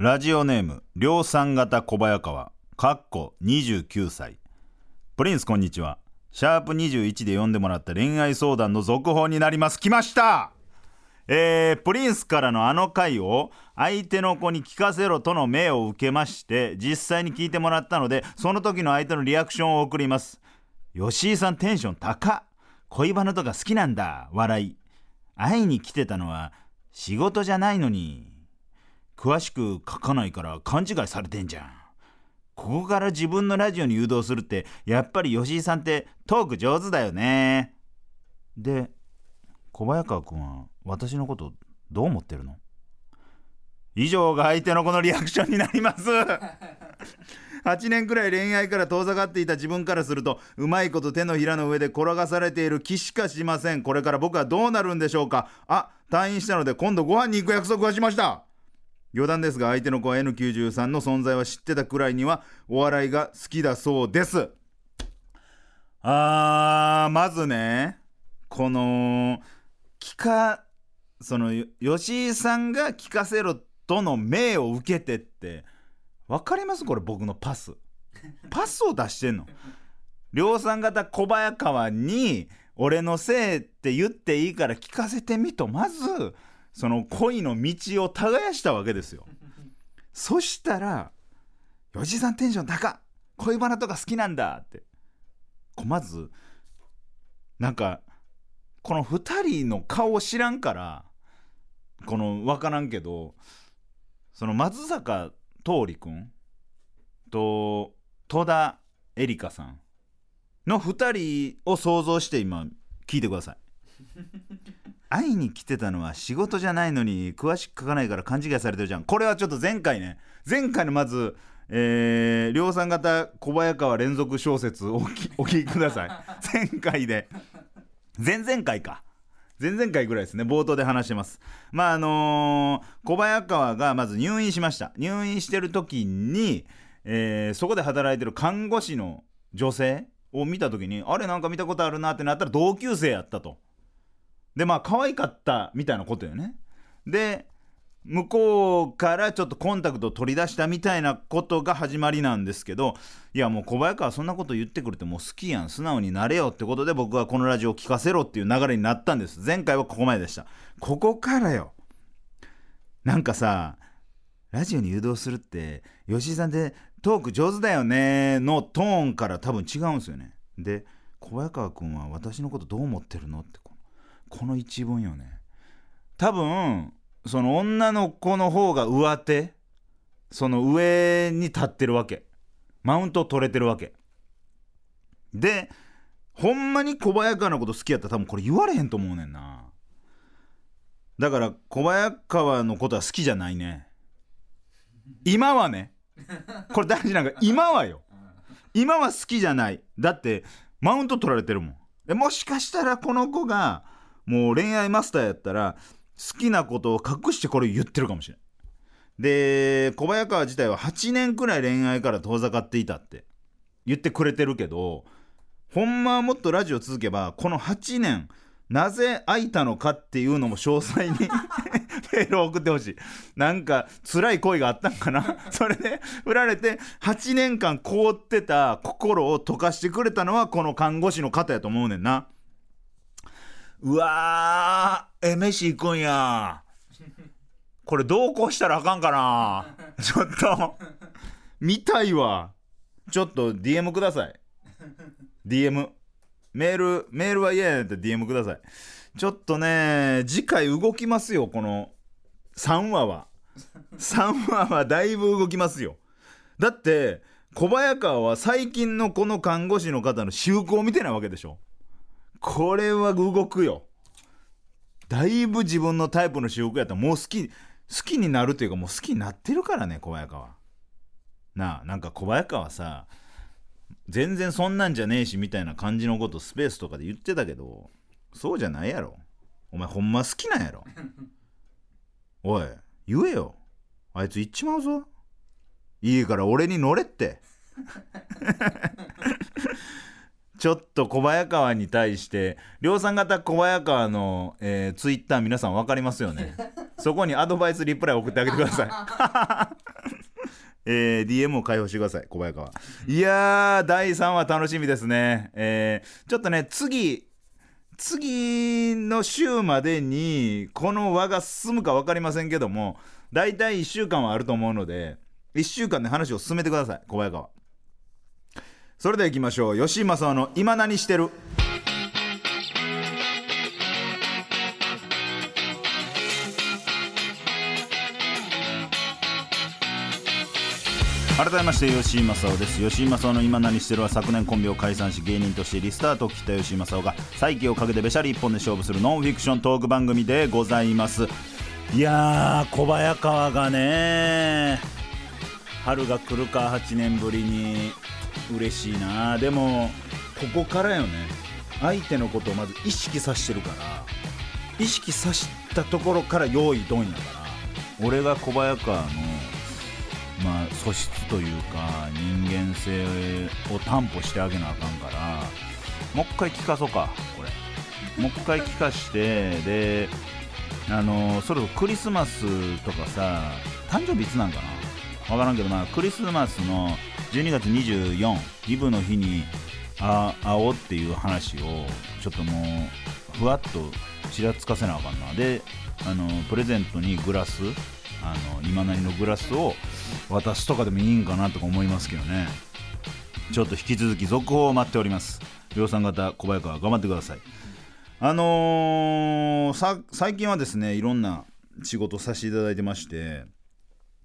ラジオネーム量産型小早川かっこ29歳プリンスこんにちは。シャープ21で読んでもらった恋愛相談の続報になります。来ました!えー、プリンスからのあの回を相手の子に聞かせろとの命を受けまして実際に聞いてもらったのでその時の相手のリアクションを送ります。吉井さんテンション高恋バナとか好きなんだ。笑い。会いに来てたのは仕事じゃないのに。詳しく書かないから勘違いされてんじゃん。ここから自分のラジオに誘導するってやっぱり吉井さんってトーク上手だよね。で小早川君は私のことどう思ってるの？以上が相手のこのリアクションになります。8年くらい恋愛から遠ざかっていた自分からするとうまいこと手のひらの上で転がされている気しかしません。これから僕はどうなるんでしょうか？あ退院したので今度ご飯に行く約束はしました。余談ですが相手の子は N93 の存在は知ってたくらいにはお笑いが好きだそうです。あーまずねこの聞かその吉井さんが聞かせろとの命を受けてって分かりますこれ僕のパス。パスを出してんの。量産型小早川に俺のせいって言っていいから聞かせてみと。まずその恋の道を耕したわけですよ。そしたら「吉井さんテンション高っ。恋バナとか好きなんだ」って。まずなんかこの2人の顔を知らんからこの分からんけどその松坂桃李君と戸田恵梨香さんの2人を想像して今聞いてください 会いに来てたのは仕事じゃないのに詳しく書かないから勘違いされてるじゃんこれはちょっと前回ね。前回のまずえー、量産型小早川連続小説をお聞きください。前回で。前々回か。前々回ぐらいですね。冒頭で話してます。まああのー、小早川がまず入院しました。入院してる時に、えー、そこで働いてる看護師の女性を見た時にあれなんか見たことあるなってなったら同級生やったとでまあ可愛かったみたいなことよね。で向こうからちょっとコンタクトを取り出したみたいなことが始まりなんですけどいやもう小早川そんなこと言ってくるってもう好きやん。素直になれよってことで僕はこのラジオを聞かせろっていう流れになったんです。前回はここまででした。ここからよ。なんかさラジオに誘導するって吉井さんってトーク上手だよねのトーンから多分違うんですよね。で小早川君は私のことどう思ってるのってこの一文よね。多分その女の子の方が上手その上に立ってるわけ。マウント取れてるわけ。でほんまに小早川のこと好きやったら多分これ言われへんと思うねんな。だから小早川のことは好きじゃないね。今はね。これ大事なんか今はよ。今は好きじゃない。だってマウント取られてるもん。もしかしたらこの子がもう恋愛マスターやったら好きなことを隠してこれ言ってるかもしれないで小早川自体は8年くらい恋愛から遠ざかっていたって言ってくれてるけどほんまはもっとラジオ続けばこの8年なぜ会いたのかっていうのも詳細に メールを送ってほしい。なんか辛い恋があったんかな？それで振られて8年間凍ってた心を溶かしてくれたのはこの看護師の方やと思うねんな。うわーえ飯行くんや。これどうこうしたらあかんかな。ちょっと。見たいわ。ちょっと DM ください。DM メールメールは嫌やねんったら DM ください。ちょっとね次回動きますよこの3話は。3話はだいぶ動きますよ。だって小早川は最近のこの看護師の方の私服を見てないわけでしょ。これは動くよ。だいぶ自分のタイプの私服やったらもう好き好きになるというかもう好きになってるからね小早川。なあなんか小早川さ全然そんなんじゃねえしみたいな感じのことスペースとかで言ってたけどそうじゃないやろ。お前ほんま好きなんやろ。おい言えよ。あいつ言っちまうぞ。いいから俺に乗れって。ちょっと小早川に対して量産型小早川の、えー、ツイッター皆さん分かりますよね。そこにアドバイスリプライ送ってあげてください。えー、DM を開放してください小早川。いやー第3話楽しみですね。えー、ちょっとね次次の週までにこの輪が進むか分かりませんけども大体1週間はあると思うので1週間で話を進めてください小早川それでは行きましょう。吉井正夫の「今何してる?」改めまして吉井正夫です。吉井正夫の今何してるは昨年コンビを解散し芸人としてリスタートを切った吉井正夫が再起をかけてべしゃり一本で勝負するノンフィクショントーク番組でございます。いやー小早川がね春が来るか8年ぶりに。嬉しいな。でもここからよね。相手のことをまず意識さしてるから意識さしたところから用意ドンやから俺が小早川のまあ、素質というか人間性を担保してあげなあかんからもう一回聞かそうかこれ。もう一回聞かしてであのそろそろクリスマスとかさ誕生日いつなんかな？分からんけど、まあ、クリスマスの12月24イブの日にあ会おうっていう話をちょっともうふわっとちらつかせなあかんな。であのプレゼントにグラスあの今なりのグラスを渡すとかでもいいんかなとか思いますけどね。ちょっと引き続き続報を待っております。量産型小早川頑張ってください。あのー、最近はですねいろんな仕事させていただいてまして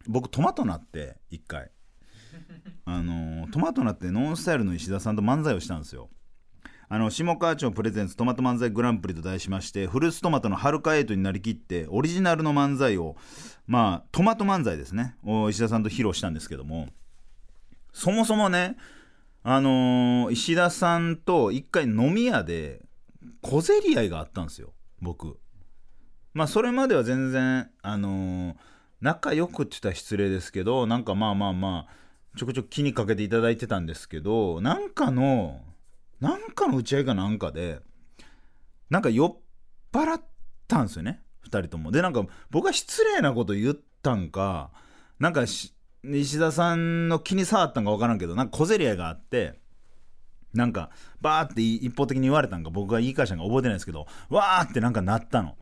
僕トマトなって1回。あの、トマトなってノンスタイルの石田さんと漫才をしたんですよ。あの下川町プレゼンツトマト漫才グランプリと題しましてフルーツトマトのはるかエイトになりきってオリジナルの漫才をまあトマト漫才ですね。を石田さんと披露したんですけども。そもそもねあのー、石田さんと一回飲み屋で小競り合いがあったんですよ僕。まあそれまでは全然あのー、仲良くって言ったら失礼ですけどなんかまあまあまあちょくちょく気にかけていただいてたんですけどなんかのなんかの打ち合いかなんかでなんか酔っ払ったんですよね2人とも。でなんか僕は失礼なこと言ったんかなんか石田さんの気に障ったんか分からんけどなんか小競り合いがあってなんかバーって一方的に言われたんか僕が言い返したんか覚えてないですけどわーってなんかなったの。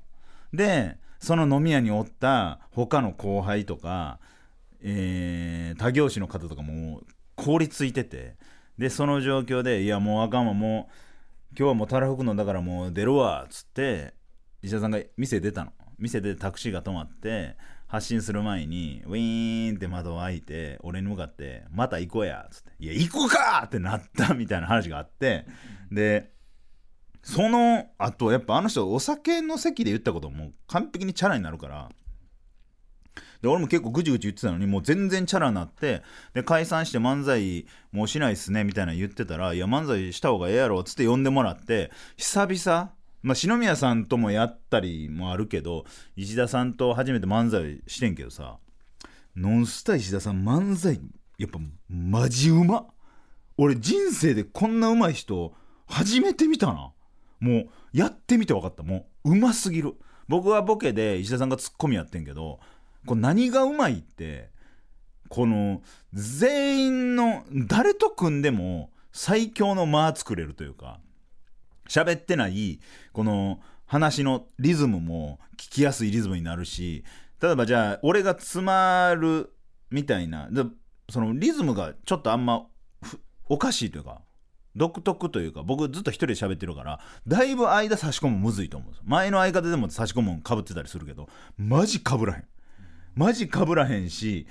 でその飲み屋におった他の後輩とか、えー、他業種の方とかも凍りついててでその状況で「いやもうあかんわもう今日はもうたらふくのだからもう出るわ」っつって石田さんが店出たの。店でタクシーが止まって発進する前にウィーンって窓を開いて俺に向かって「また行こうや」っつって「いや行こうか!」ってなったみたいな話があって。でその後やっぱあの人お酒の席で言ったことも完璧にチャラになるから。で俺も結構ぐちぐち言ってたのにもう全然チャラになってで解散して漫才もうしないっすねみたいな言ってたらいや漫才した方がええやろっつって呼んでもらって久々まあ、篠宮さんともやったりもあるけど石田さんと初めて漫才してんけどさノンスタ石田さん漫才やっぱマジうま俺人生でこんなうまい人初めて見たな。もうやってみて分かった。もううますぎる。僕はボケで石田さんがツッコミやってんけどこ何がうまいってこの全員の誰と組んでも最強の間作れるというか喋ってないこの話のリズムも聞きやすいリズムになるし例えばじゃあ俺が詰まるみたいなでそのリズムがちょっとあんまおかしいというか独特というか僕ずっと一人で喋ってるからだいぶ間差し込むむずいと思うんです前の相方でも差し込むんかぶってたりするけどマジかぶらへん。マジかぶらへんし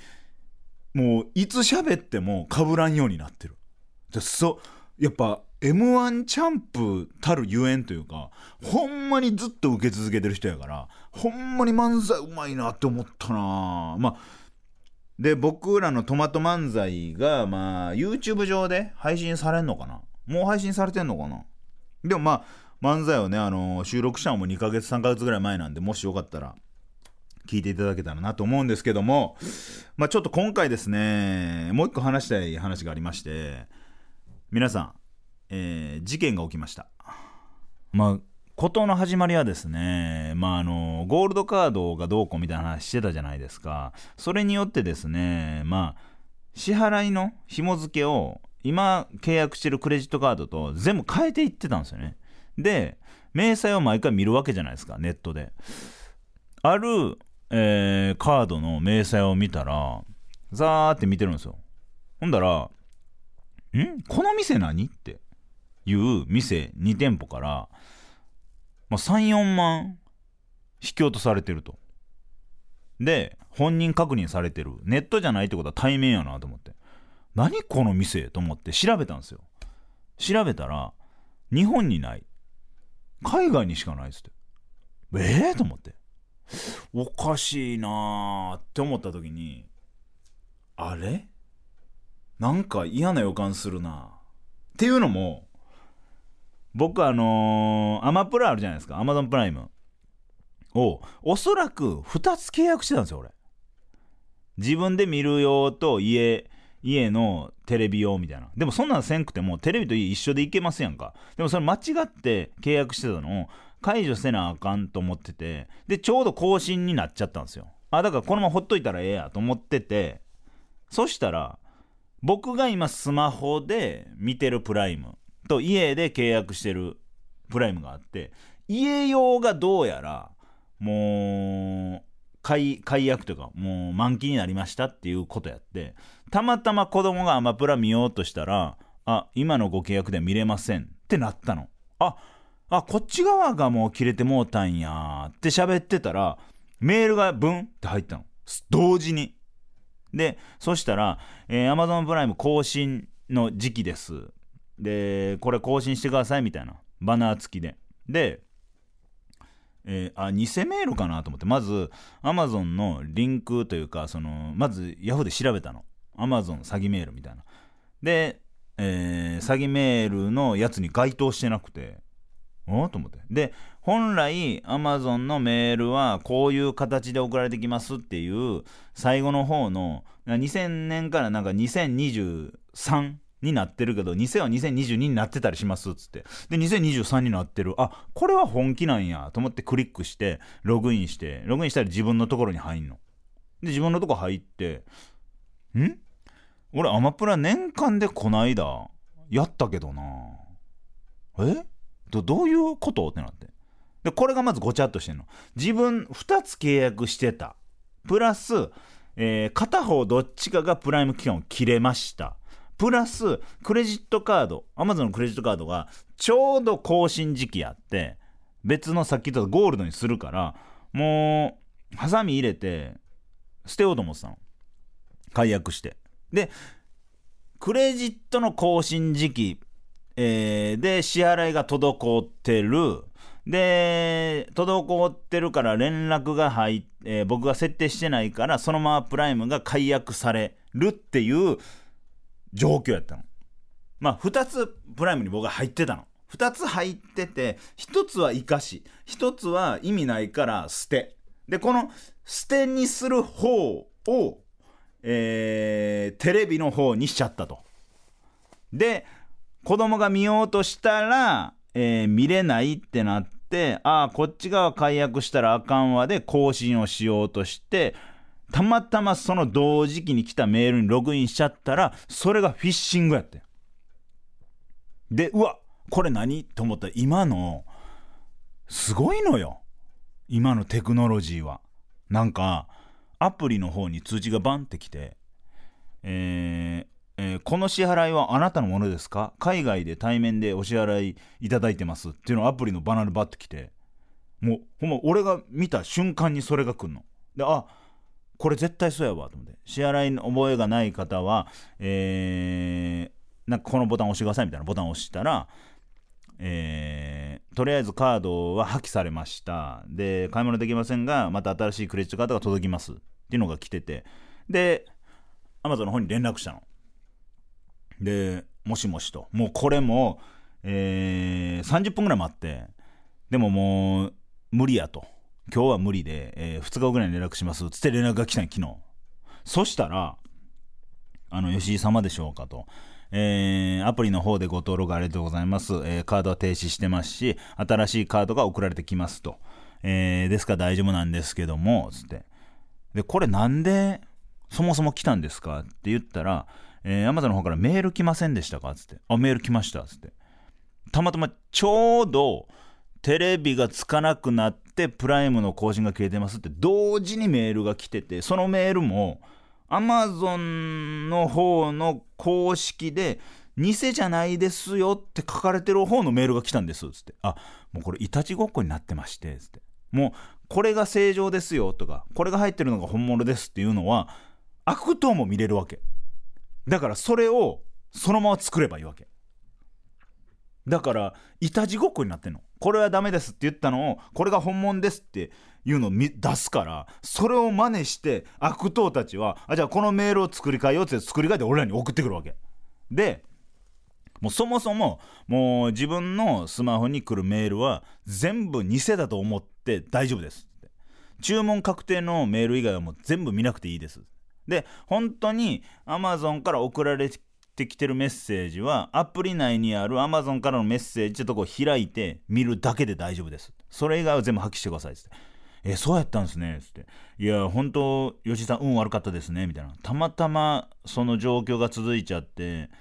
もういつ喋ってもかぶらんようになってる。でそやっぱ m 1チャンプたるゆえんというかほんまにずっと受け続けてる人やからほんまに漫才うまいなって思ったなまあで僕らのトマト漫才がまあ YouTube 上で配信されんのかな。もう配信されてんのかな？でもまあ漫才をねあの収録したのも2ヶ月3ヶ月ぐらい前なんでもしよかったら聞いていただけたらなと思うんですけども、まあ、ちょっと今回ですねもう一個話したい話がありまして皆さん、えー、事件が起きました。まあ事の始まりはですね、まあ、あのゴールドカードがどうこうみたいな話してたじゃないですか。それによってですねまあ支払いの紐付けを今契約してるクレジットカードと全部変えていってたんですよねで明細を毎回見るわけじゃないですかネットである、えー、カードの明細を見たらザーって見てるんですよほんだら「ん？この店何?」っていう店2店舗からまあ、34万引き落とされてると。で、本人確認されてる。ネットじゃないってことは対面やなと思って。何この店？と思って調べたんですよ。調べたら、日本にない。海外にしかないっつって。ええー、と思って。おかしいなーって思った時に、あれ？なんか嫌な予感するなっていうのも、僕あのー、アマプラあるじゃないですか。アマゾンプライム。を、おそらく2つ契約してたんですよ、俺。自分で見る用と家、家のテレビ用みたいな。でもそんなんせんくても、テレビと家一緒でいけますやんか。でもそれ間違って契約してたのを解除せなあかんと思ってて、で、ちょうど更新になっちゃったんですよ。あ、だからこのままほっといたらええやと思ってて、そしたら、僕が今スマホで見てるプライムと家で契約してるプライムがあって家用がどうやらもう解解約というかもう満期になりましたっていうことやってたまたま子供がアマプラ見ようとしたらあ今のご契約で見れませんってなったの。ああこっち側がもう切れてもうたんやって喋ってたらメールがブンって入ったの。同時に。でそしたら、えー、Amazon プライム更新の時期です。でこれ更新してくださいみたいな。バナー付きで。で、えー、あ偽メールかなと思って。まず Amazon のリンクというかそのまず Yahoo で調べたの。Amazon 詐欺メールみたいなで、えー、詐欺メールのやつに該当してなくておと思ってで本来 Amazon のメールはこういう形で送られてきますっていう最後の方の2000年からなんか2023になってるけど、2000は2022になってたりしますっつって。で、2023になってる。あ、これは本気なんやと思ってクリックして、ログインして、ログインしたら自分のところに入んの。で、自分のとこ入って、ん？俺、アマプラ年間でこないだ、やったけどな。え？どどういうこと？ってなって。で、これがまずごちゃっとしてんの。自分2つ契約してた。プラス、えー、片方どっちかがプライム期間を切れました。プラスクレジットカード Amazon のクレジットカードがちょうど更新時期やって別のさっき言ったゴールドにするからもうハサミ入れて捨てようと思ってたの解約してでクレジットの更新時期、えー、で支払いが滞ってるで滞ってるから連絡が入って、えー、僕が設定してないからそのままプライムが解約されるっていう状況やったの。まあ、2つプライムに僕が入ってたの。2つ入ってて、1つは生かし、1つは意味ないから捨て。で、この捨てにする方を、えー、テレビの方にしちゃったと。で、子供が見ようとしたら、えー、見れないってなって、ああ、こっち側解約したらあかんわで更新をしようとして、たまたまその同時期に来たメールにログインしちゃったら、それがフィッシングやって。で、うわ、これ何と思ったら今の、すごいのよ。今のテクノロジーは。なんか、アプリの方に通知がバンってきて、えーえー、この支払いはあなたのものですか？海外で対面でお支払いいただいてます。っていうのをアプリのバナナバッて来て、もう、ほんま、俺が見た瞬間にそれが来んの。で、あ、これ絶対そうやわ。と思って。支払いの覚えがない方は、えー、なんかこのボタン押してくださいみたいなボタンを押したら、えー、とりあえずカードは破棄されましたで買い物できませんがまた新しいクレジットカードが届きますっていうのが来ててでアマゾンの方に連絡したのでもしもしともうこれも、えー、30分ぐらい待ってでももう無理やと今日は無理で、えー、2日後ぐらいに連絡します。つって連絡が来たん昨日。そしたら、あの、吉井様でしょうかと。えーアプリの方でご登録ありがとうございます。えーカードは停止してますし、新しいカードが送られてきますと。えーですか？ら大丈夫なんですけども、つって。で、これなんで、そもそも来たんですか？って言ったら、えー、Amazon の方からメール来ませんでしたか？つって。あ、メール来ました。つって。たまたまちょうどテレビがつかなくなってプライムの更新が消えてますって同時にメールが来ててそのメールも Amazon の方の公式で偽じゃないですよって書かれてる方のメールが来たんですつって。あもうこれいたちごっこになってましてつって。もうこれが正常ですよとかこれが入ってるのが本物ですっていうのは悪党も見れるわけ。だからそれをそのまま作ればいいわけ。だからいたちごっこになってんの。これはダメですって言ったのをこれが本物ですっていうのを出すからそれを真似して悪党たちはあじゃあこのメールを作り変えようって作り変えて俺らに送ってくるわけ。でもうそもそももう自分のスマホに来るメールは全部偽だと思って大丈夫です注文確定のメール以外はもう全部見なくていいです。で本当に Amazon から送られってきてるメッセージはアプリ内にある Amazon からのメッセージってとこを開いて見るだけで大丈夫です。それ以外は全部破棄してくださいっつって。えそうやったんですね。つって。いや本当吉井さん運悪かったですね。みたいな。たまたまその状況が続いちゃって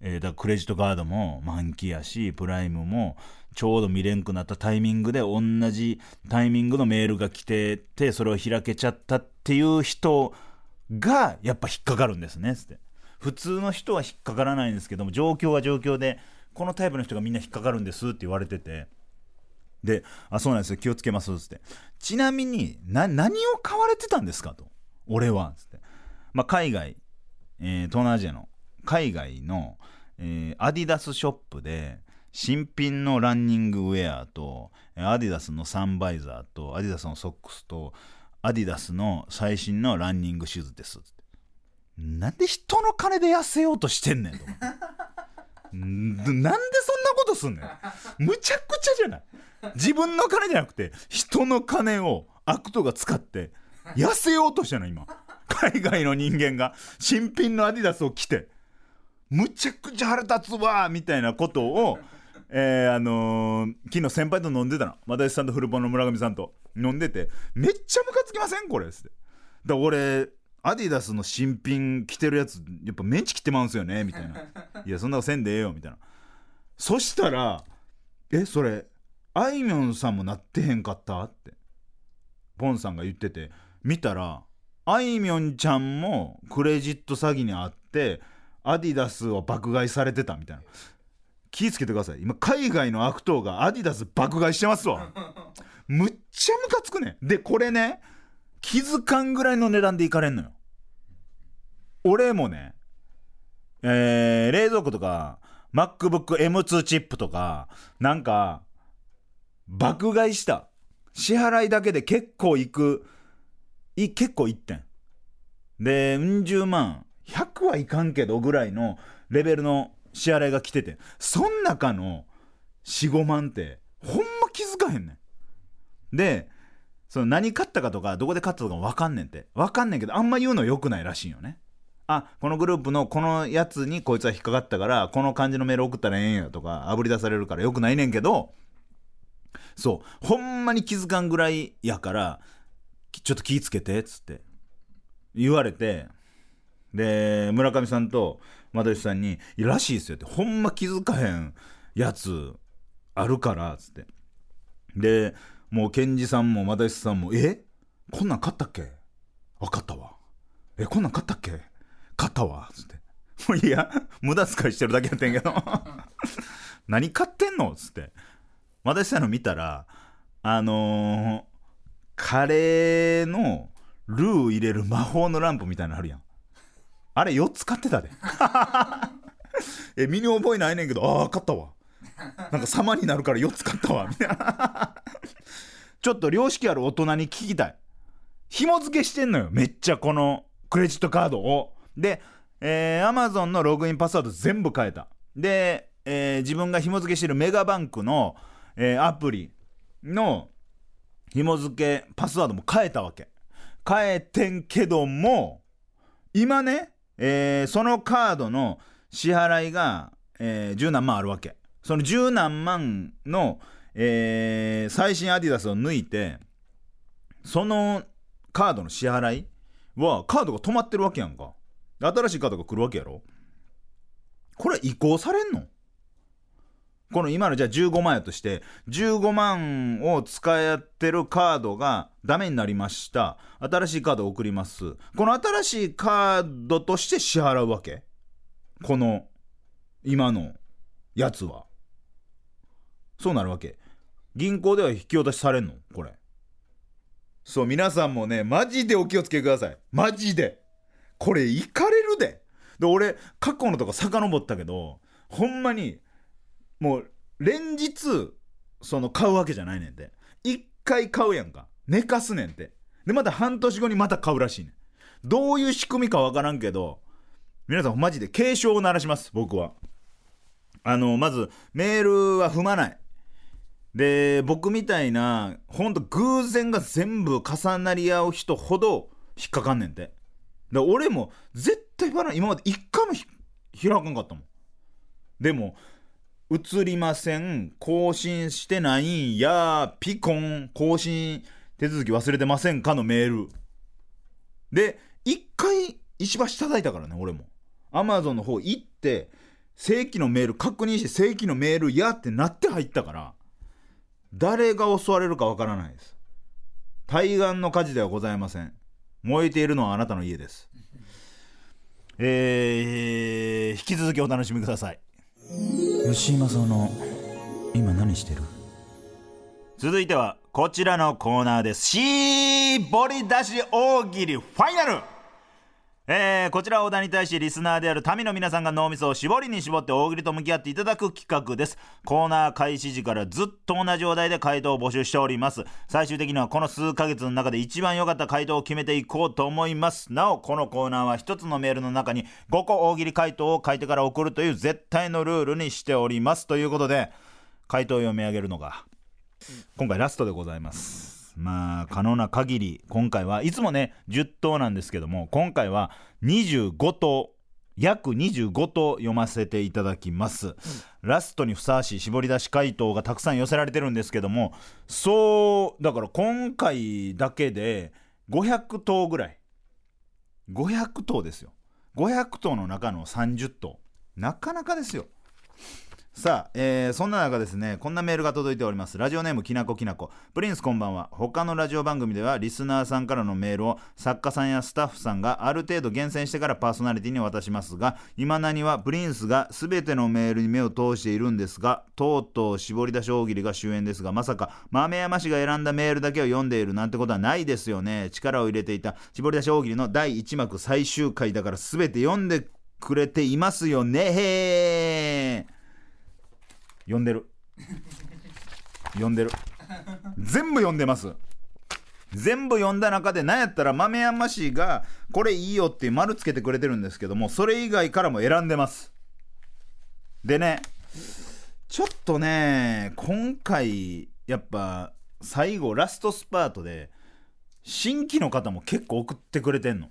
えーだクレジットカードも満期やしプライムもちょうど見れんくなったタイミングで同じタイミングのメールが来ててそれを開けちゃったっていう人がやっぱ引っかかるんですね。つって。普通の人は引っかからないんですけども状況は状況でこのタイプの人がみんな引っかかるんですって言われててで「あそうなんですよ気をつけます」っつって。ちなみにな何を買われてたんですかと。俺はつって。まあ海外、えー東南アジアの海外の、えーアディダスショップで新品のランニングウェアとアディダスのサンバイザーとアディダスのソックスとアディダスの最新のランニングシューズですって。なんで人の金で痩せようとしてんねんと思ってんなんでそんなことすんねん。むちゃくちゃじゃない。自分の金じゃなくて人の金を悪党が使って痩せようとしてんの今。海外の人間が新品のアディダスを着て。むちゃくちゃ腹立つわみたいなことを、えーあのー昨日先輩と飲んでたの。又吉さんとフルポンの村上さんと飲んでてめっちゃムカつきませんこれっつって。だ俺アディダスの新品着てるやつやっぱメンチ切ってまうんすよねみたいな。いやそんなせんでええよみたいな。そしたらえそれあいみょんさんもなってへんかった？って。ポンさんが言ってて。見たらあいみょんちゃんもクレジット詐欺にあってアディダスを爆買いされてたみたいな。気ぃつけてください。今海外の悪党がアディダス爆買いしてますわ。むっちゃムカつくねん。でこれね気づかんぐらいの値段でいかれんのよ俺もねえー冷蔵庫とか MacBookM2 チップとかなんか爆買いした。支払いだけで結構いく。い結構いってん。でうん十万。100はいかんけどぐらいのレベルの支払いが来ててそん中の45万ってほんま気づかへんねん。でその何買ったかとかどこで買ったとかも分かんねんって。分かんねんけどあんま言うのよくないらしいよね。あこのグループのこのやつにこいつは引っかかったからこの感じのメール送ったらええんやとかあぶり出されるからよくないねんけどそう。ほんまに気づかんぐらいやからちょっと気ぃつけてっつって言われてで村上さんと又吉さんに「いやらしいですよ」ってほんま気づかへんやつあるからっつって。でもう健二さんも又吉さんも「え？こんなん買ったっけ？分かったわ。えこんなん買ったっけ？買ったわ」っつって「もういや無駄遣いしてるだけやってんけど。何買ってんの?」っつって。又吉さんの見たらあのーカレーのルー入れる魔法のランプみたいなのあるやん。あれ4つ買ってたで。え身に覚えないねんけどああ買ったわ。なんか様になるから4つ買ったわ。みたいなちょっと良識ある大人に聞きたい。紐付けしてんのよ。めっちゃこのクレジットカードをで、えー、Amazon のログインパスワード全部変えた。で、えー自分が紐付けしてるメガバンクの、えーアプリの紐付けパスワードも変えたわけ。変えてんけども今ね、えーそのカードの支払いが、えー、十何万あるわけ。その十何万の、えー、最新アディダスを抜いてそのカードの支払いはカードが止まってるわけやんか。新しいカードが来るわけやろ？これ移行されんの？この今のじゃあ15万やとして15万を使ってるカードがダメになりました。新しいカードを送ります。この新しいカードとして支払うわけ？この今のやつは。そうなるわけ。銀行では引き落としされんの？これ。そう皆さんもねマジでお気をつけください。マジで。これいかれるで。で俺過去のとか遡ったけどほんまにもう連日その買うわけじゃないねんて。一回買うやんか。寝かすねんて。でまた半年後にまた買うらしいねん。どういう仕組みかわからんけど皆さんマジで警鐘を鳴らします僕は。あのまずメールは踏まない。で僕みたいなほんと偶然が全部重なり合う人ほど引っかかんねんて。で俺も絶対バラ今まで一回も開かんかったもん。でも映りません。更新してないんや。ピコン。更新手続き忘れてませんかのメール。で一回石橋叩いたからね俺も。アマゾンの方行って正規のメール確認して正規のメールやってなって入ったから誰が襲われるかわからないです。対岸の火事ではございません。燃えているのはあなたの家です。えー、引き続きお楽しみください。吉井正夫の今何してる？続いてはこちらのコーナーです。絞り出し大喜利ファイナルえー、こちら小田に対しリスナーである民の皆さんが脳みそを絞りに絞って大喜利と向き合っていただく企画です。コーナー開始時からずっと同じお題で回答を募集しております。最終的にはこの数ヶ月の中で一番良かった回答を決めていこうと思います。なおこのコーナーは1つのメールの中に5個大喜利回答を書いてから送るという絶対のルールにしております。ということで回答を読み上げるのが今回ラストでございます。まあ可能な限り今回はいつもね10頭なんですけども今回は25頭約25頭読ませていただきます、うん、ラストにふさわしい絞り出し回答がたくさん寄せられてるんですけどもそうだから今回だけで500頭ぐらい。500頭ですよ。500頭の中の30頭なかなかですよさあ、えー、そんな中ですねこんなメールが届いております。ラジオネームきなこきなこ。プリンスこんばんは。他のラジオ番組ではリスナーさんからのメールを作家さんやスタッフさんがある程度厳選してからパーソナリティに渡しますが今なにはプリンスが全てのメールに目を通しているんですがとうとう絞り出し大喜利が終焉ですがまさか豆山氏が選んだメールだけを読んでいるなんてことはないですよね。力を入れていた絞り出し大喜利の第1幕最終回だから全て読んでくれていますよね。読んでる。読んでる。全部読んでます。全部読んだ中で何やったら豆山氏がこれいいよって丸つけてくれてるんですけどもそれ以外からも選んでます。でねちょっとね今回やっぱ最後ラストスパートで新規の方も結構送ってくれてんの。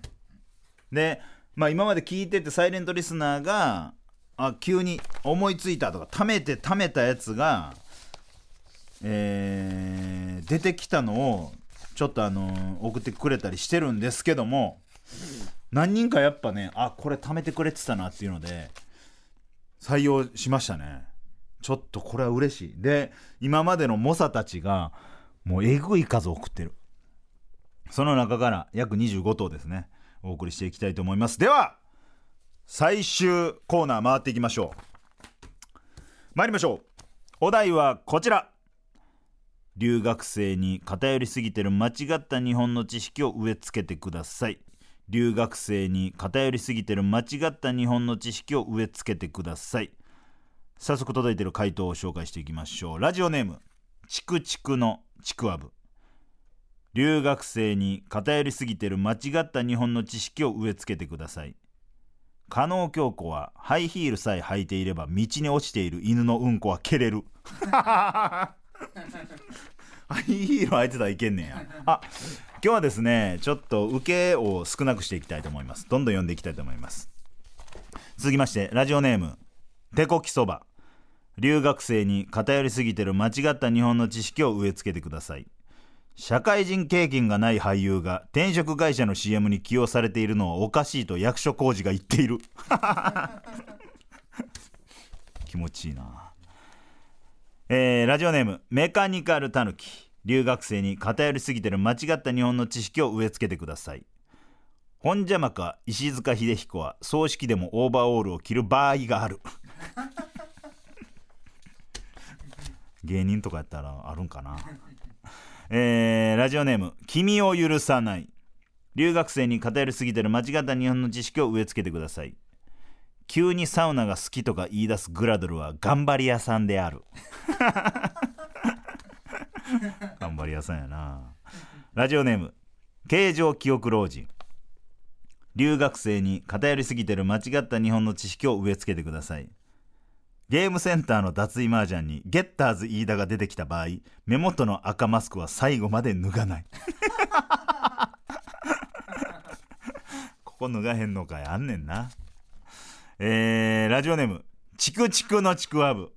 でまあ今まで聞いててサイレントリスナーがあ急に思いついたとか貯めて貯めたやつが、えー、出てきたのをちょっとあの、送ってくれたりしてるんですけども何人かやっぱねあこれ貯めてくれてたなっていうので採用しましたね。ちょっとこれは嬉しい。で今までの猛者たちがもうえぐい数送ってる。その中から約25頭ですねお送りしていきたいと思います。では最終コーナー回っていきましょう。参りましょう。お題はこちら。留学生に偏りすぎてる間違った日本の知識を植え付けてください。留学生に偏りすぎてる間違った日本の知識を植え付けてください。早速届いてる回答を紹介していきましょう。ラジオネーム。ちくちくのちくわぶ。留学生に偏りすぎてる間違った日本の知識を植え付けてください。加納京子はハイヒールさえ履いていれば道に落ちている犬のうんこは蹴れる。ハイヒール履いてたらいけんねんや。あ今日はですねちょっと受けを少なくしていきたいと思います。どんどん読んでいきたいと思います。続きましてラジオネーム手こきそば。留学生に偏りすぎてる間違った日本の知識を植え付けてください。社会人経験がない俳優が転職会社の CM に起用されているのはおかしいと役所広司が言っている。気持ちいいな。えーラジオネームメカニカルタヌキ。留学生に偏りすぎてる間違った日本の知識を植え付けてください。本邪魔か石塚秀彦は葬式でもオーバーオールを着る場合がある。芸人とかやったらあるんかな。えーラジオネーム「君を許さない」留学生に偏りすぎてる間違った日本の知識を植え付けてください。急にサウナが好きとか言い出すグラドルは頑張り屋さんである。頑張り屋さんやな。ラジオネーム形状記憶老人。留学生に偏りすぎてる間違った日本の知識を植え付けてください。ゲームセンターの脱衣麻雀にゲッターズ飯田が出てきた場合目元の赤マスクは最後まで脱がない。ここ脱がへんのかい？あんねんな。えー、ラジオネームチクチクのちくわぶ。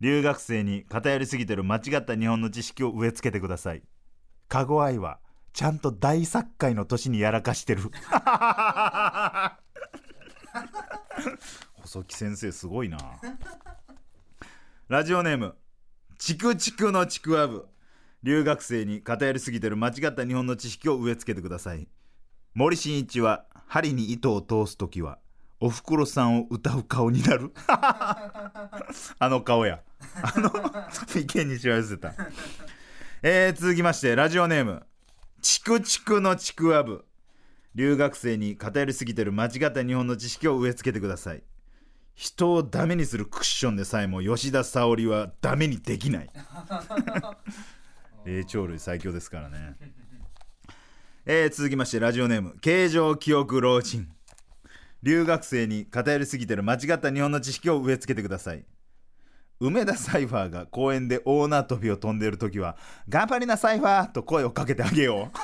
留学生に偏りすぎてる間違った日本の知識を植え付けてください。かご愛はちゃんと大作界の年にやらかしてる。細木先生すごいな。ラジオネームチクチクのちくわぶ。留学生に偏りすぎてる間違った日本の知識を植え付けてください。森進一は針に糸を通す時はおふくろさんを歌う顔になる？あの顔や。あの眉間にしわ寄せた。えー、続きましてラジオネームチクチクのちくわぶ。留学生に偏りすぎてる間違った日本の知識を植え付けてください。人をダメにするクッションでさえも吉田沙保里はダメにできない。霊長類最強ですからね。えー、続きましてラジオネーム形状記憶老人。留学生に偏りすぎてる間違った日本の知識を植え付けてください。梅田サイファーが公園で大縄跳びを飛んでいる時は「頑張りなサイファー!」と声をかけてあげよう。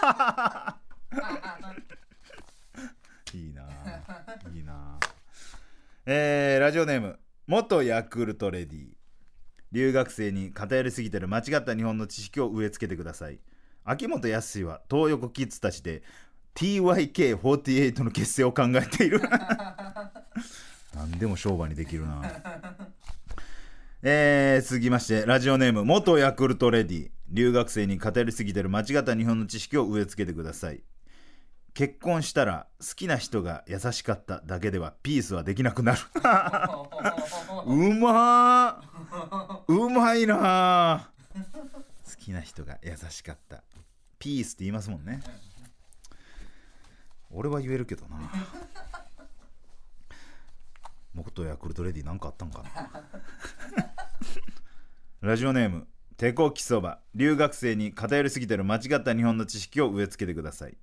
いいないいなえー、ラジオネーム元ヤクルトレディ。留学生に偏りすぎてる間違った日本の知識を植え付けてください。秋元康は東横キッズたちで TYK48 の結成を考えている。何でも商売にできるな。えー、続きましてラジオネーム元ヤクルトレディ。留学生に偏りすぎてる間違った日本の知識を植え付けてください結婚したら好きな人が優しかっただけではピースはできなくなる。うまーうまいな好きな人が優しかった。ピースって言いますもんね。俺は言えるけどな。元ヤクルトレディなんかあったんかな。ラジオネーム手こきそば留学生に偏りすぎてる間違った日本の知識を植え付けてください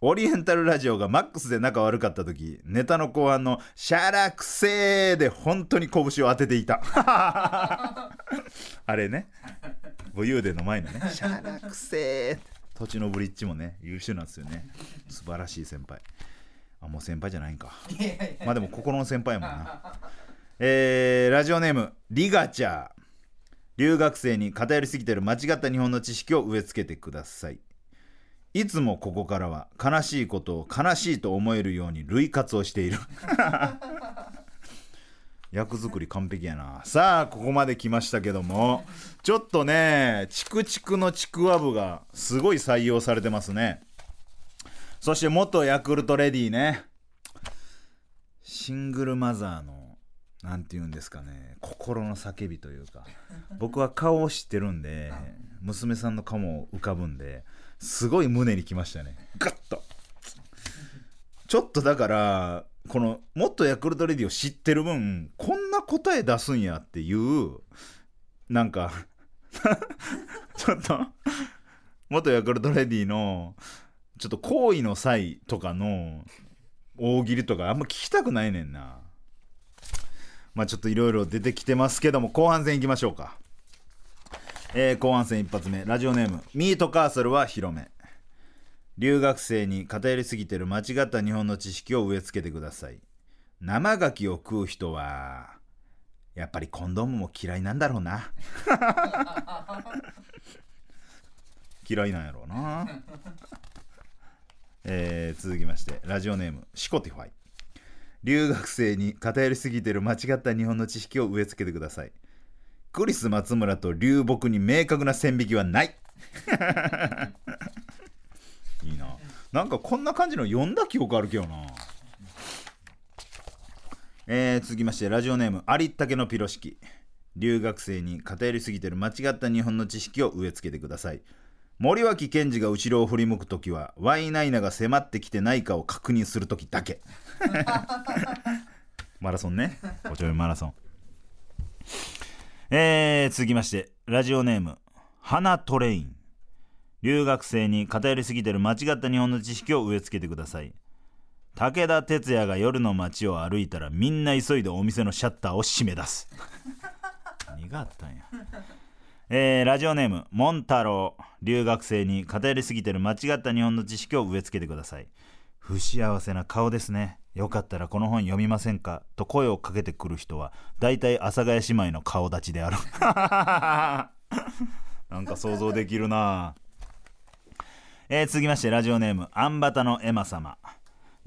オリエンタルラジオがマックスで仲悪かった時ネタの後半の「シャラクセー」で本当に拳を当てていた。あれね。武勇伝の前のね「シャラクセー」土地のブリッジもね優秀なんですよね。素晴らしい先輩。あもう先輩じゃないんか。まあでも心の先輩やもんな。えー、ラジオネームリガチャ。留学生に偏りすぎてる間違った日本の知識を植え付けてください。いつもここからは悲しいことを悲しいと思えるように類活をしている。役作り完璧やな。さあここまで来ましたけどもちょっとねチクチクのちくわぶがすごい採用されてますね。そして元ヤクルトレディねシングルマザーのなんて言うんですかね心の叫びというか僕は顔を知ってるんで娘さんの顔も浮かぶんですごい胸にきましたね。ガッと。ちょっとだからこのもっとヤクルトレディを知ってる分こんな答え出すんやっていうなんか ちょっと元ヤクルトレディのちょっと行為の際とかの大喜利とかあんま聞きたくないねんな。まあちょっといろいろ出てきてますけども後半戦いきましょうかえー後半戦一発目。ラジオネーム。ミートカーソルは広め。留学生に偏りすぎてる間違った日本の知識を植え付けてください。生牡蠣を食う人はやっぱりコンドームも嫌いなんだろうな。嫌いなんやろうな。えー続きまして。ラジオネーム。シコティファイ。留学生に偏りすぎてる間違った日本の知識を植え付けてください。クリス松村と流木に明確な線引きはない。いいな。なんかこんな感じの読んだ記憶あるけどな。えー、続きましてラジオネームありったけのピロシキ。留学生に偏りすぎてる間違った日本の知識を植え付けてください。森脇健児が後ろを振り向くときはワイナイナが迫ってきてないかを確認するときだけ。マラソンね。おちょいマラソン。えー、続きましてラジオネーム花トレイン。留学生に偏りすぎてる間違った日本の知識を植え付けてください。武田鉄矢が夜の街を歩いたらみんな急いでお店のシャッターを閉め出す。何があったんや。えー、ラジオネームモンタロウ留学生に偏りすぎてる間違った日本の知識を植え付けてください。不幸せな顔ですね。よかったらこの本読みませんか？と声をかけてくる人は大体阿佐ヶ谷姉妹の顔立ちである。なんか想像できるな。えー、続きましてラジオネームアンバタのエマ様。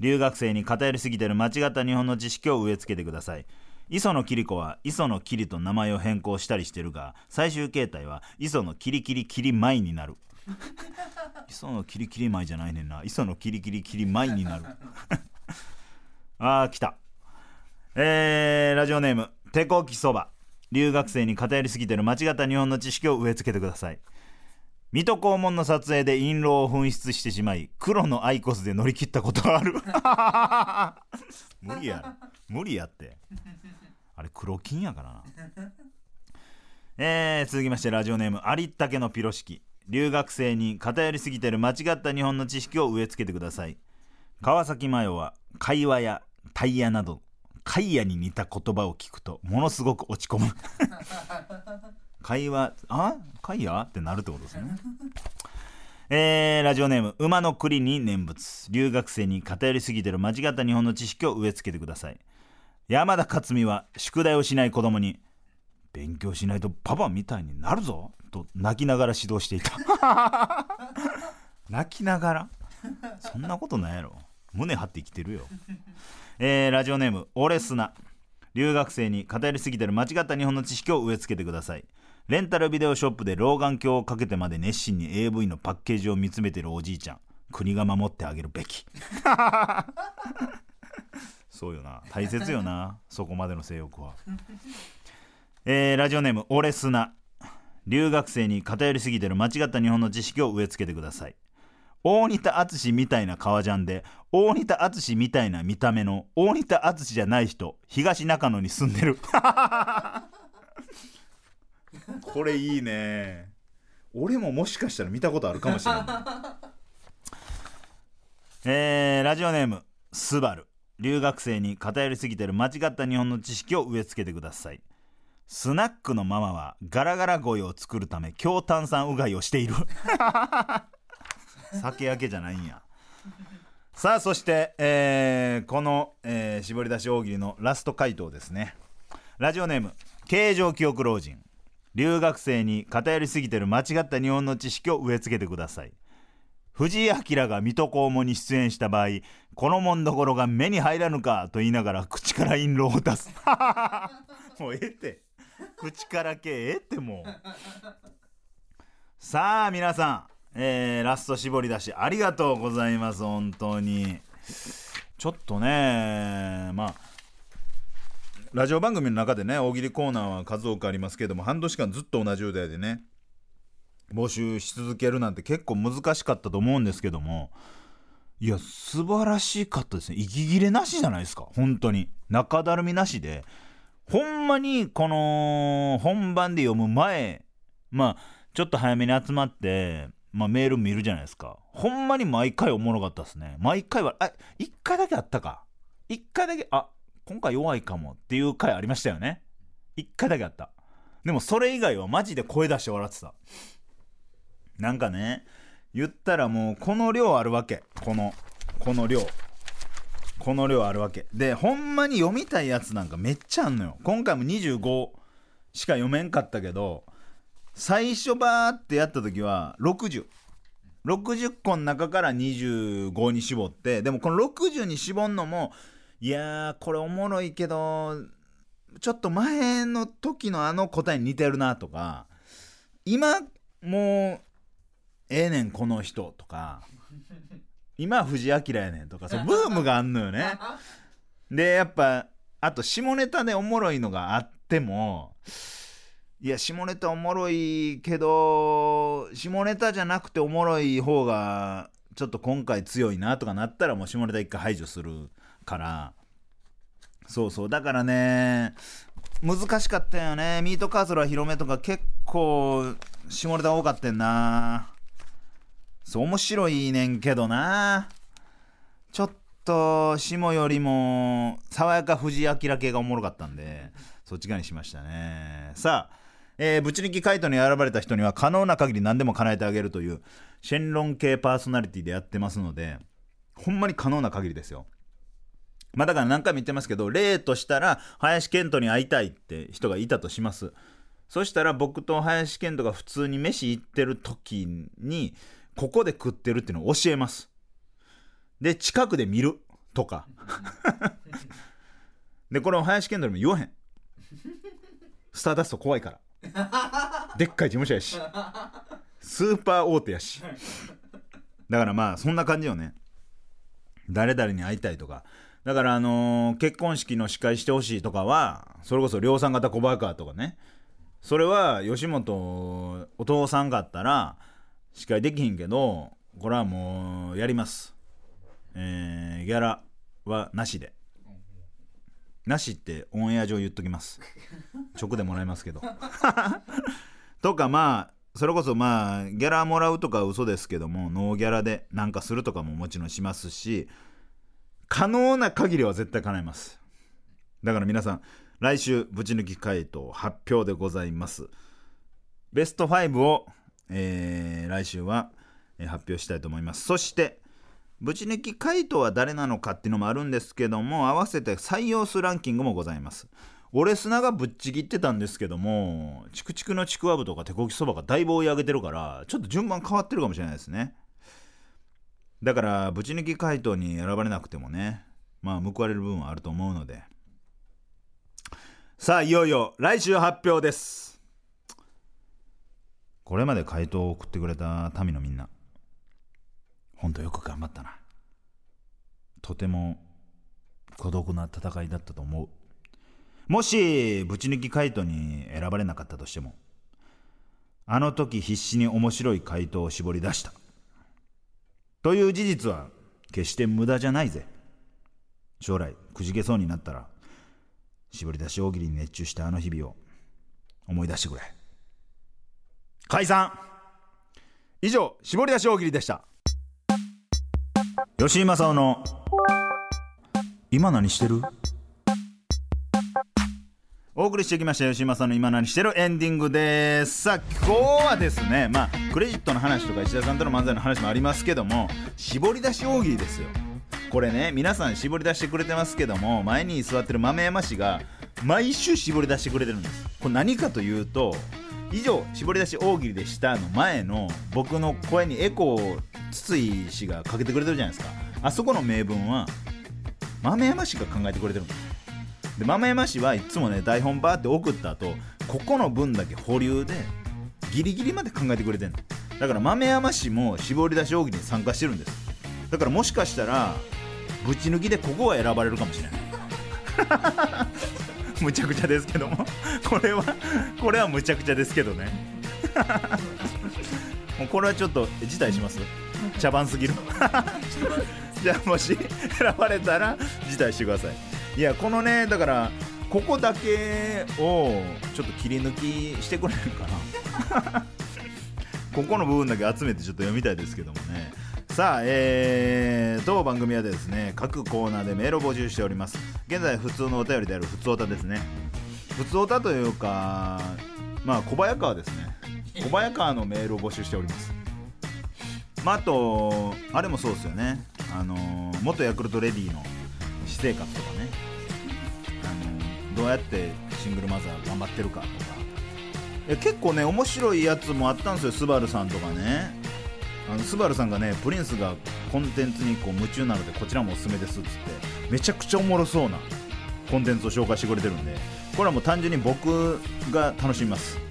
留学生に偏りすぎてる間違った日本の知識を植え付けてください。磯野桐子は磯野桐と名前を変更したりしてるが最終形態は磯野キリキリキリマイになる。磯野キリキリマイじゃないねんな。磯野キリキリキリマイになる。あー来た。えー、ラジオネーム手こきそば。留学生に偏りすぎてる間違った日本の知識を植え付けてください。水戸黄門の撮影で印籠を紛失してしまい黒のアイコスで乗り切ったことある。無理や無理やって。あれ黒金やからな。えー、続きましてラジオネームありったけのピロシキ。留学生に偏りすぎてる間違った日本の知識を植え付けてください。川崎麻世は会話やタイヤなどカイヤに似た言葉を聞くとものすごく落ち込む。会話あカイヤってなるってことですね。えー、ラジオネーム馬の栗に念仏。留学生に偏りすぎてる間違った日本の知識を植え付けてください。山田勝美は宿題をしない子供に勉強しないとパパみたいになるぞ。と泣きながら指導していた。泣きながら？そんなことないやろ。胸張って生きてるよえー、ラジオネームオレスナ。留学生に偏りすぎてる間違った日本の知識を植え付けてください。レンタルビデオショップで老眼鏡をかけてまで熱心に AV のパッケージを見つめてるおじいちゃん。国が守ってあげるべき。そうよな。大切よな。そこまでの性欲は。えー、ラジオネームオレスナ。留学生に偏りすぎてる間違った日本の知識を植え付けてください大仁田淳みたいな革ジャンで大仁田淳みたいな見た目の大仁田淳じゃない人東中野に住んでる。これいいね。俺ももしかしたら見たことあるかもしれないえー、ラジオネームスバル。留学生に偏りすぎてる間違った日本の知識を植え付けてください。スナックのママはガラガラ声を作るため強炭酸うがいをしている酒焼けじゃないんや。さあそして、えー、この、えー、絞り出し大喜利のラスト回答ですね。ラジオネーム形状記憶老人。留学生に偏りすぎてる間違った日本の知識を植え付けてください。藤井明が水戸黄門に出演した場合このもんどころが目に入らぬかと言いながら口から印籠を出す。もうええって。口からけええってもう。さあ皆さん、えー、ラスト絞り出しありがとうございます本当に。ちょっとねまあラジオ番組の中でね大喜利コーナーは数多くありますけども半年間ずっと同じ状態でね。募集し続けるなんて結構難しかったと思うんですけどもいや素晴らしかったですね。息切れなしじゃないですか。本当に。中だるみなしで。ほんまにこの本番で読む前まあちょっと早めに集まってまあ、メール見るじゃないですか。ほんまに毎回おもろかったですね。毎回はあ1回だけあったか。1回だけあ今回弱いかもっていう回ありましたよね。1回だけあった。でもそれ以外はマジで声出して笑ってた。なんかね言ったらもうこの量あるわけ。このこの量。この量あるわけ。でほんまに読みたいやつなんかめっちゃあんのよ。今回も25しか読めんかったけど最初バーってやった時は6060個の中から25に絞ってでもこの60に絞んのもいやーこれおもろいけどちょっと前の時のあの答えに似てるなとか今もうええねんこの人とか今藤井明やねんとかそうブームがあんのよね。でやっぱあと下ネタでおもろいのがあってもいや下ネタおもろいけど下ネタじゃなくておもろい方がちょっと今回強いなとかなったらもう下ネタ一回排除するから。そうそう。だからね難しかったよね。ミートカーソルは広めとか結構下ネタ多かったんな。そう面白いねんけどな。ちょっと下よりも爽やか藤井明系がおもろかったんでそっち側にしましたね。さあえー、ぶち抜きカイトに選ばれた人には可能な限り何でも叶えてあげるというシェンロン系パーソナリティでやってますのでほんまに可能な限りですよ。まあだから何回も言ってますけど例としたら林遣都に会いたいって人がいたとします。そしたら僕と林遣都が普通に飯行ってる時にここで食ってるっていうのを教えます。で近くで見るとか。でこれを林遣都にも言わへん。スターダスト怖いからでっかい事務所やし。スーパー大手やし。だからまあそんな感じよね。誰々に会いたいとか。だからあのー、結婚式の司会してほしいとかはそれこそ量産型小早川とかね。それは吉本お父さんがあったら司会できひんけどこれはもうやります。えー、ギャラはなしで。なしってオンエア上言っときます。直でもらいますけど。とかまあそれこそまあギャラもらうとか嘘ですけどもノーギャラでなんかするとかももちろんしますし可能な限りは絶対叶えます。だから皆さん来週ぶち抜き回答発表でございます。ベスト5を、えー、来週は発表したいと思います。そしてぶち抜き回答は誰なのかっていうのもあるんですけども合わせて採用数ランキングもございます。俺砂がぶっちぎってたんですけどもチクチクのちくわぶとか手こきそばがだいぶ追い上げてるからちょっと順番変わってるかもしれないですね。だからぶち抜き回答に選ばれなくてもねまあ報われる部分はあると思うので。さあいよいよ来週発表です。これまで回答を送ってくれた民のみんな。ほんとよく頑張ったな。とても孤独な戦いだったと思う。もしぶち抜き回答に選ばれなかったとしてもあの時必死に面白い回答を絞り出した。という事実は決して無駄じゃないぜ。将来くじけそうになったら絞り出し大喜利に熱中したあの日々を思い出してくれ。解散。以上絞り出し大喜利でした。吉井正夫の今何してる？お送りしてきました吉井正夫の今何してるエンディングです。さあ今日はですねまあクレジットの話とか石田さんとの漫才の話もありますけども絞り出し大喜利ですよ。これね皆さん絞り出してくれてますけども前に座ってる豆山氏が毎週絞り出してくれてるんです。これ何かというと以上絞り出し大喜利でしたの前の僕の声にエコーを筒井氏がかけてくれてるじゃないですか。あそこの名文は豆山氏が考えてくれてるんですで豆山氏はいつもね台本バーって送った後ここの分だけ保留でギリギリまで考えてくれてんの。だから豆山氏も絞り出し大喜利に参加してるんです。だからもしかしたらぶち抜きでここは選ばれるかもしれない。むちゃくちゃですけども。これはこれはむちゃくちゃですけどね。もうこれはちょっと辞退します？茶番すぎる。じゃあもし選ばれたら辞退してください。いやこのねだからここだけをちょっと切り抜きしてくれるかな。ここの部分だけ集めてちょっと読みたいですけどもね。さあ、えー、当番組はですね各コーナーでメールを募集しております。現在普通のお便りである普通おたですね。普通おたというかまあ小早川ですね小早川のメールを募集しております。まあ、あとあれもそうですよね。あの、元ヤクルトレディの私生活とかね。あのどうやってシングルマザー頑張ってるかとか。え結構ね面白いやつもあったんですよ。スバルさんとかね。あのスバルさんがねプリンスがコンテンツにこう夢中なのでこちらもおすすめですっつってめちゃくちゃおもろそうなコンテンツを紹介してくれてるんでこれはもう単純に僕が楽しみます。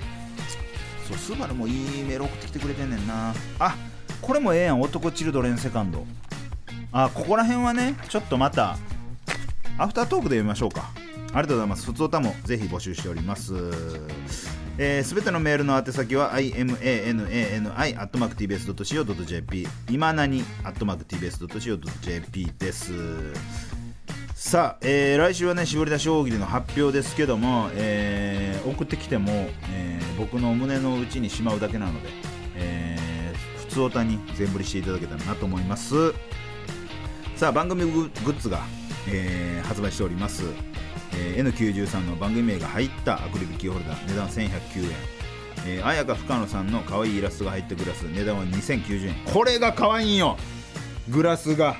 そうスバルもいいメール送ってきてくれてんねんなあこれもええやん男チルドレンセカンドあここら辺はねちょっとまたアフタートークで読みましょうかありがとうございます。ふつおたもぜひ募集しております。えー、すべてのメールの宛先は imanani.tbs.co.jp 今なに .tbs.co.jp です。さあ、えー来週はね絞り出し大喜利の発表ですけども、えー送ってきても、えー僕の胸の内にしまうだけなので、えー、普通おたに全振りしていただけたらなと思います。さあ番組グッズが、えー発売しております、えー N93 の番組名が入ったアクリルキーホルダー値段1109円。えー、綾香深野さんの可愛いイラストが入ったグラス値段は2090円。これが可愛いんよ。グラスが。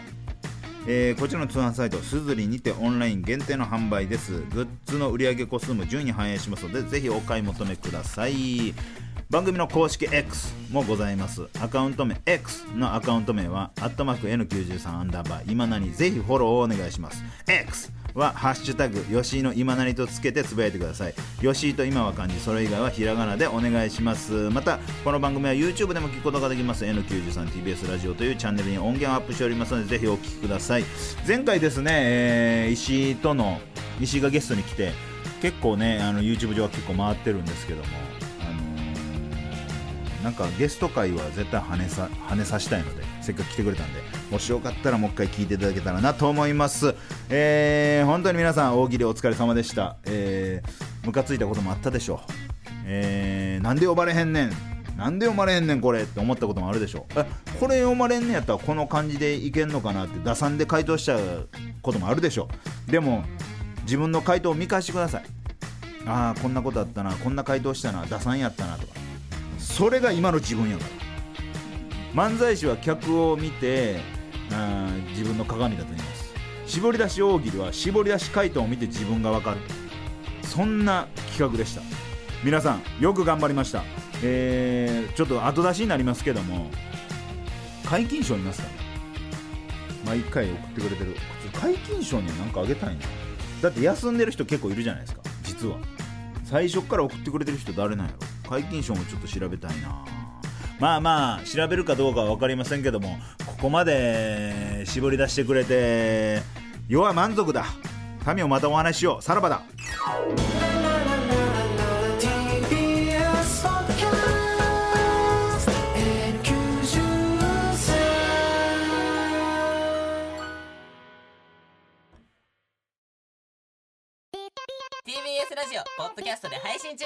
えーこちらの通販サイトすずりにてオンライン限定の販売です。グッズの売上個数も順位に反映しますのでぜひお買い求めください。番組の公式 X もございます。アカウント名 X のアカウント名はアットマーク N93 アンダーバー今なにぜひフォローをお願いします。X はハッシュタグ吉井の今なりとつけてつぶやいてください。吉井と今は漢字それ以外はひらがなでお願いします。またこの番組は YouTube でも聞くことができます。N93TBS ラジオというチャンネルに音源をアップしておりますのでぜひお聞きください。前回ですね、えー石井との石井がゲストに来て結構ねあの YouTube 上は結構回ってるんですけども。なんかゲスト会は絶対跳ねさ跳ねさしたいのでせっかく来てくれたんでもしよかったらもう一回聞いていただけたらなと思います。えー本当に皆さん大喜利お疲れ様でした。えームカついたこともあったでしょう。えーなんで呼ばれへんねん。なんで読まれへんねんこれって思ったこともあるでしょえこれ読まれんねんやったらこの感じでいけんのかなって打算で回答しちゃうこともあるでしょう。でも自分の回答を見返してください。ああこんなことあったなこんな回答したな打算やったなとか。それが今の自分やから。漫才師は客を見てあー自分の鏡だと言います。絞り出し大喜利は絞り出し回答を見て自分が分かる。そんな企画でした。皆さんよく頑張りました。えーちょっと後出しになりますけども皆勤賞いますかね。毎回送ってくれてる。皆勤賞には何かあげたいな。だって休んでる人結構いるじゃないですか実は。最初から送ってくれてる人誰なんやろ。皆勤賞もちょっと調べたいなまあまあ調べるかどうかは分かりませんけどもここまで絞り出してくれて要は満足だ民をまたお話ししようさらばだ TBS ラジオポッドキャストで配信中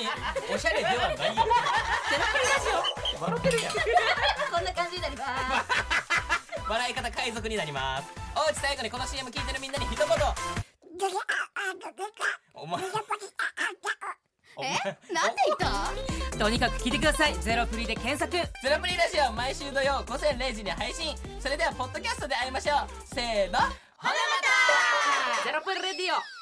におしゃれではないよ。ゼロプリラジオ笑ってるやんこんな感じになります笑い方海賊になります。おうち最後にこの CM 聞いてるみんなに一言。お前えなんで言った？とにかく聞いてください。ゼロプリで検索。ゼロプリラジオ毎週土曜午前0時に配信。それではポッドキャストで会いましょう。せーのほなまた。ゼロプリレディオ